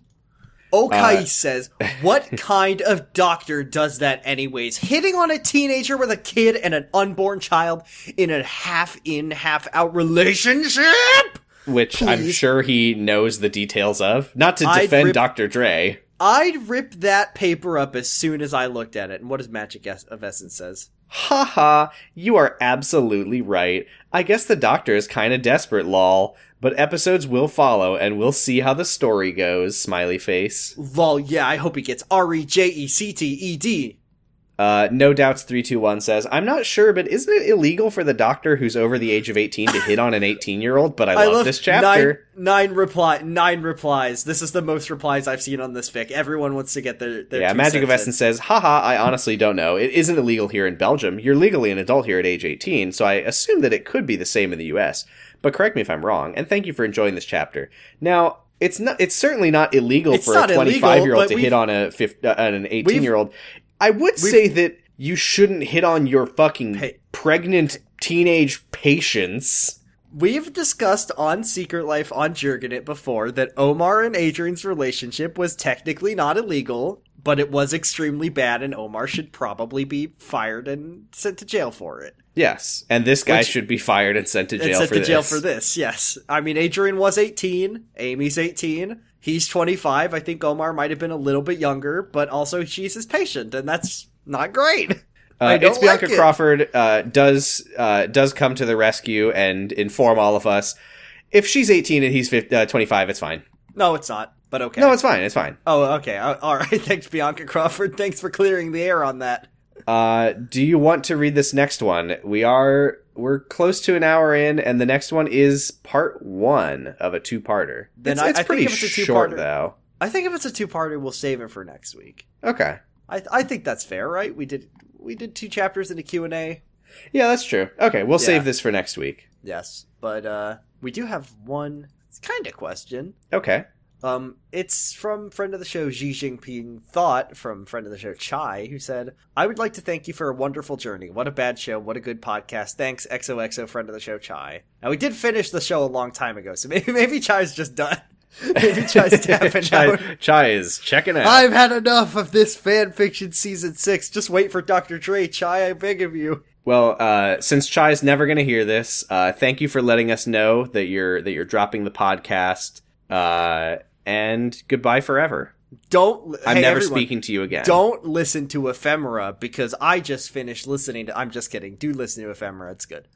Okay Uh, says, what kind of doctor does that anyways? Hitting on a teenager with a kid and an unborn child in a half in, half out relationship? Which I'm sure he knows the details of. Not to defend rip- Dr. Dre. I'd rip that paper up as soon as I looked at it. And what does Magic Es- of Essence says? Haha, you are absolutely right. I guess the doctor is kinda desperate, lol. But episodes will follow, and we'll see how the story goes, smiley face. Lol, yeah, I hope he gets R E J E C T E D. Uh, no doubts 321 says, I'm not sure, but isn't it illegal for the doctor who's over the age of 18 to hit on an 18 year old? But I love, this chapter. Nine, nine reply, nine replies. This is the most replies I've seen on this fic. Everyone wants to get their, their Yeah, Magic of Essence says, haha, I honestly don't know. It isn't illegal here in Belgium. You're legally an adult here at age 18, so I assume that it could be the same in the US. But correct me if I'm wrong, and thank you for enjoying this chapter. Now, it's not it's certainly not illegal It's for not a illegal, 25 year old to hit on a fif- uh, on an 18 year old. I would we've- say that you shouldn't hit on your fucking Hey. pregnant teenage patients. We've discussed on Secret Life on Jurgen it before that Omar and Adrian's relationship was technically not illegal, but it was extremely bad, and Omar should probably be fired and sent to jail for it. Yes, and this guy Which- should be fired and sent to and jail sent for to this. jail for this. Yes, I mean Adrian was eighteen, Amy's eighteen, he's twenty five. I think Omar might have been a little bit younger, but also she's his patient, and that's not great. I Uh, it's Bianca like it. Crawford uh, does uh, does come to the rescue and inform all of us. If she's 18 and he's 50, uh, 25, it's fine. No, it's not. But okay. No, it's fine. It's fine. oh, okay. Uh, All right. Thanks, Bianca Crawford. Thanks for clearing the air on that. Uh, do you want to read this next one? We are we're close to an hour in, and the next one is part one of a two-parter. Then it's, I- it's I think pretty if it's a short two-parter- though. I think if it's a two-parter, we'll save it for next week. Okay. I I think that's fair, right? We did we did two chapters in a Q and A. Yeah, that's true. Okay, we'll Yeah. save this for next week. Yes, but uh, we do have one kind of question. Okay. Um, it's from friend of the show Xi Jinping Thought from friend of the show Chai, who said, "I would like to thank you for a wonderful journey. What a bad show. What a good podcast. Thanks, XOXO friend of the show Chai." Now we did finish the show a long time ago, so maybe maybe Chai's just done. Maybe Chai's tapping Chai, out. Chai is checking out. I've had enough of this fan fiction season six. Just wait for Dr. Dre, Chai, I beg of you. Well, uh, since Chai's never going to hear this, uh, thank you for letting us know that you're that you're dropping the podcast. Uh, and goodbye forever. Don't. I'm hey, never everyone, speaking to you again. Don't listen to Ephemera because I just finished listening to. I'm just kidding. Do listen to Ephemera. It's good.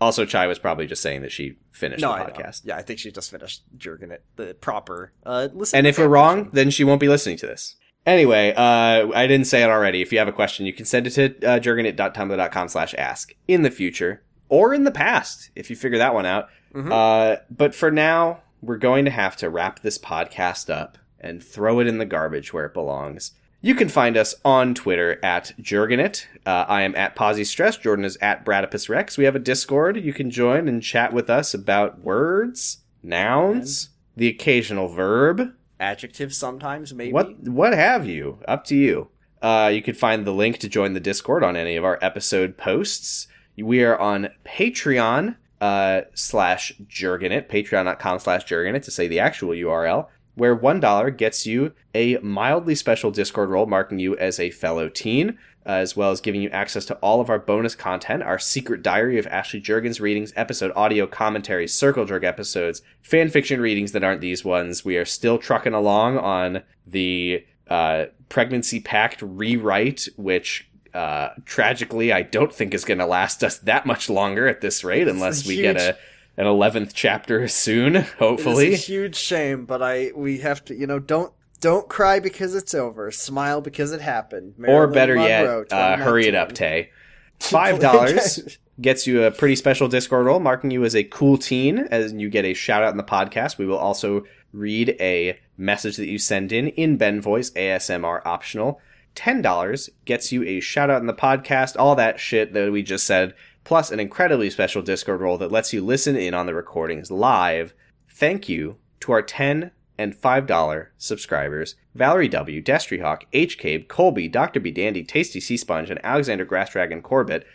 Also, Chai was probably just saying that she finished no, the I know. podcast. Yeah, I think she just finished jerking it the proper. Uh, listen. And if we're wrong, fiction. then she won't be listening to this. Anyway, uh, I didn't say it already. If you have a question, you can send it to uh, jurgenit.tumblr.com slash ask in the future or in the past, if you figure that one out. Mhm. Uh, but for now, we're going to have to wrap this podcast up and throw it in the garbage where it belongs. You can find us on Twitter at Jurgenit. Uh, I am at Posy Stress. Jordan is at Bradipus Rex. We have a Discord. You can join and chat with us about words, nouns, the occasional verb, adjectives sometimes maybe. what what have you? Up to you. Uh, you can find the link to join the Discord on any of our episode posts. We are on Patreon uh, slash Jurgenit, patreon.com slash Jurgenit to say the actual URL, where $1 gets you a mildly special Discord role marking you as a fellow teen, uh, as well as giving you access to all of our bonus content, our secret diary of Ashley Juergens readings, episode audio commentaries, Circle Jerk episodes, fan fiction readings that aren't these ones. We are still trucking along on the uh, pregnancy pact rewrite, which uh, tragically I don't think is going to last us that much longer at this rate, unless we get a an eleventh chapter soon. Hopefully, huge shame, but I we have to. You know, don't don't cry because it's over. Smile because it happened. or better Monroe, yet, uh, hurry it up, Tay. Five dollars gets you a pretty special Discord role, marking you as a cool teen, as you get a shout out in the podcast. We will also read a message that you send in in Ben voice, ASMR optional. Ten dollars gets you a shout out in the podcast, all that shit that we just said, plus an incredibly special Discord role that lets you listen in on the recordings live. Thank you to our ten and five dollar subscribers: Valerie W, Destry Hawk, H Cabe, Colby, Doctor B Dandy, Tasty Sea Sponge, and Alexander Grass Dragon Corbett.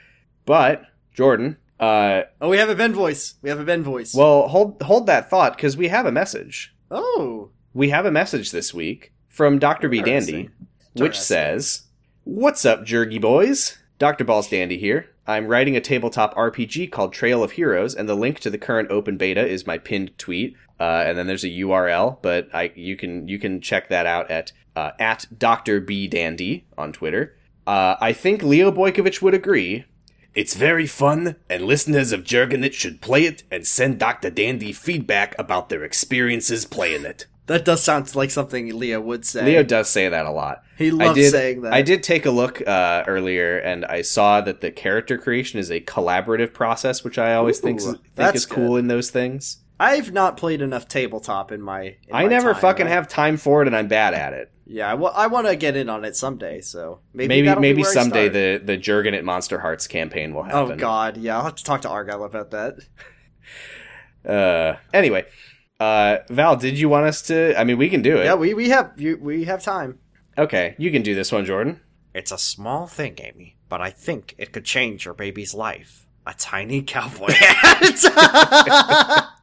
But Jordan, uh, Oh, we have a Ben voice. We have a Ben voice. well, hold hold that thought because we have a message. oh, We have a message this week from Doctor B Dandy. Which says, "What's up, Jergy boys? Doctor Balls Dandy here. I'm writing a tabletop RPG called Trail of Heroes, and the link to the current open beta is my pinned tweet. Uh, and then there's a URL, but I you can you can check that out at uh, at Doctor B Dandy on Twitter. Uh, I think Leo Boykewich would agree. It's very fun, and listeners of Jurgenit should play it and send Dr. Dandy feedback about their experiences playing it. That does sound like something Leo would say. Leo does say that a lot. he loves I did, saying that. I did take a look uh, earlier, and I saw that the character creation is a collaborative process, which I always think, Ooh, think that's is cool good. in those things. I've not played enough tabletop in my. in I my never time, fucking right? have time for it, and I'm bad at it. Yeah, well, I want to get in on it someday. So maybe Maybe maybe someday the the Jurgen at Monster Hearts campaign will happen. Oh. God, yeah, I'll have to talk to Argyle about that. Uh, anyway, uh, Val, did you want us to? I mean, we can do it. Yeah, we we have you, we have time. okay, you can do this one, Jordan. It's a small thing, Amy, but I think it could change your baby's life. A tiny cowboy hat.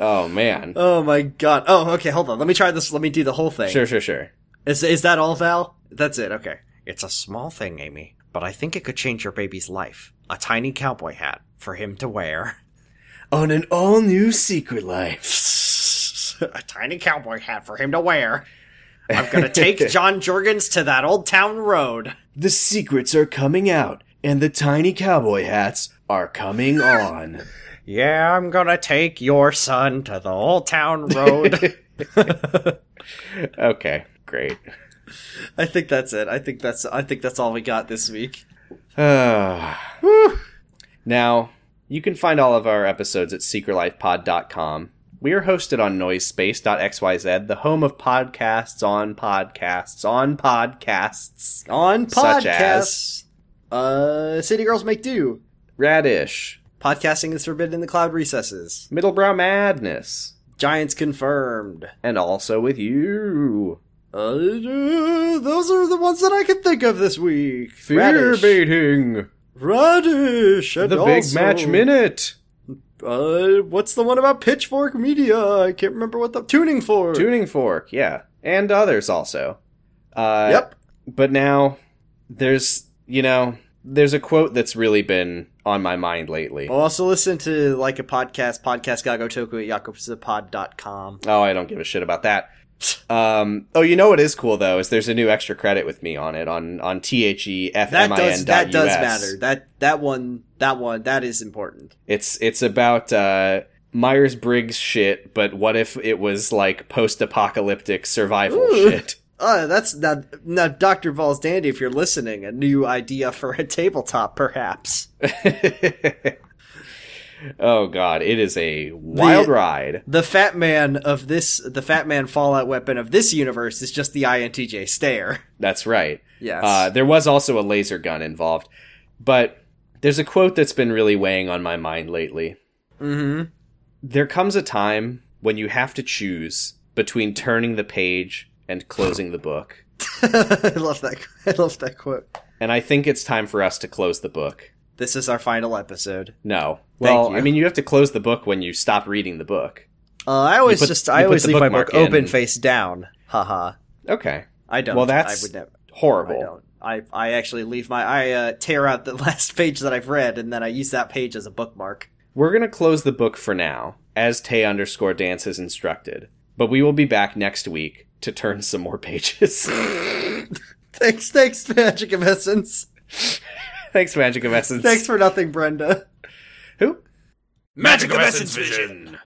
Oh man. oh my god. Oh, okay. Hold on. Let me try this. Let me do the whole thing. Sure, sure, sure. Is is that all, Val? That's it. Okay. It's a small thing, Amy, but I think it could change your baby's life. A tiny cowboy hat for him to wear. On an all new Secret Life. a tiny cowboy hat for him to wear. I'm gonna take John Juergens to that old town road. The secrets are coming out, and the tiny cowboy hats are coming on. Yeah, I'm gonna take your son to the old town road. okay, great. I think that's it. I think that's I think that's all we got this week. now, you can find all of our episodes at secretlifepod.com. We are hosted on noisespace.xyz, the home of podcasts on podcasts on podcasts. On Such podcasts, uh, City Girls Make Do. Radish, Podcasting is forbidden in the cloud recesses. Middlebrow Madness, Giants confirmed. and also with you. Uh, those are the ones that I could think of this week. Fear Radish. baiting. Radish. And The Big Match Minute. uh, what's the one about Pitchfork Media? I can't remember what the tuning Fork. Tuning Fork, yeah, and others also. Uh, Yep. But now there's you know there's a quote that's really been on my mind lately. Also, listen to like a podcast, podcast Gagotoku at yakupsapod.com. Oh, I don't give a shit about that. Um, oh, you know what is cool though is there's a new extra credit with me on it on on T H E F That does that does matter. That that one that one that is important. It's it's about uh, Myers Briggs shit, but what if it was like post apocalyptic survival Ooh. shit? Uh, that's now, now Dr. Balls Dandy, if you're listening, a new idea for a tabletop, perhaps. oh god, it is a wild The- ride. The Fat Man of this, the Fat Man Fallout weapon of this universe is just the INTJ stare. That's right. Yes. Uh, there was also a laser gun involved, but there's a quote that's been really weighing on my mind lately. mm-hmm. There comes a time when you have to choose between turning the page and closing the book. I love that. I love that quote. And I think it's time for us to close the book. This is our final episode. No. Thank Well, you. I mean, you have to close the book when you stop reading the book. Uh, I always put- just, I always leave my book open face down. Haha. Okay. I don't. Well, that's I would never. I Horrible. don't. I, I actually leave my I uh, tear out the last page that I've read and then I use that page as a bookmark. We're going to close the book for now, as Tay underscore dance has instructed. But we will be back next week to turn some more pages. Thanks, thanks, Magic of Essence. Thanks, Magic of Essence. Thanks for nothing, Brenda. Who? Magic of Essence Vision.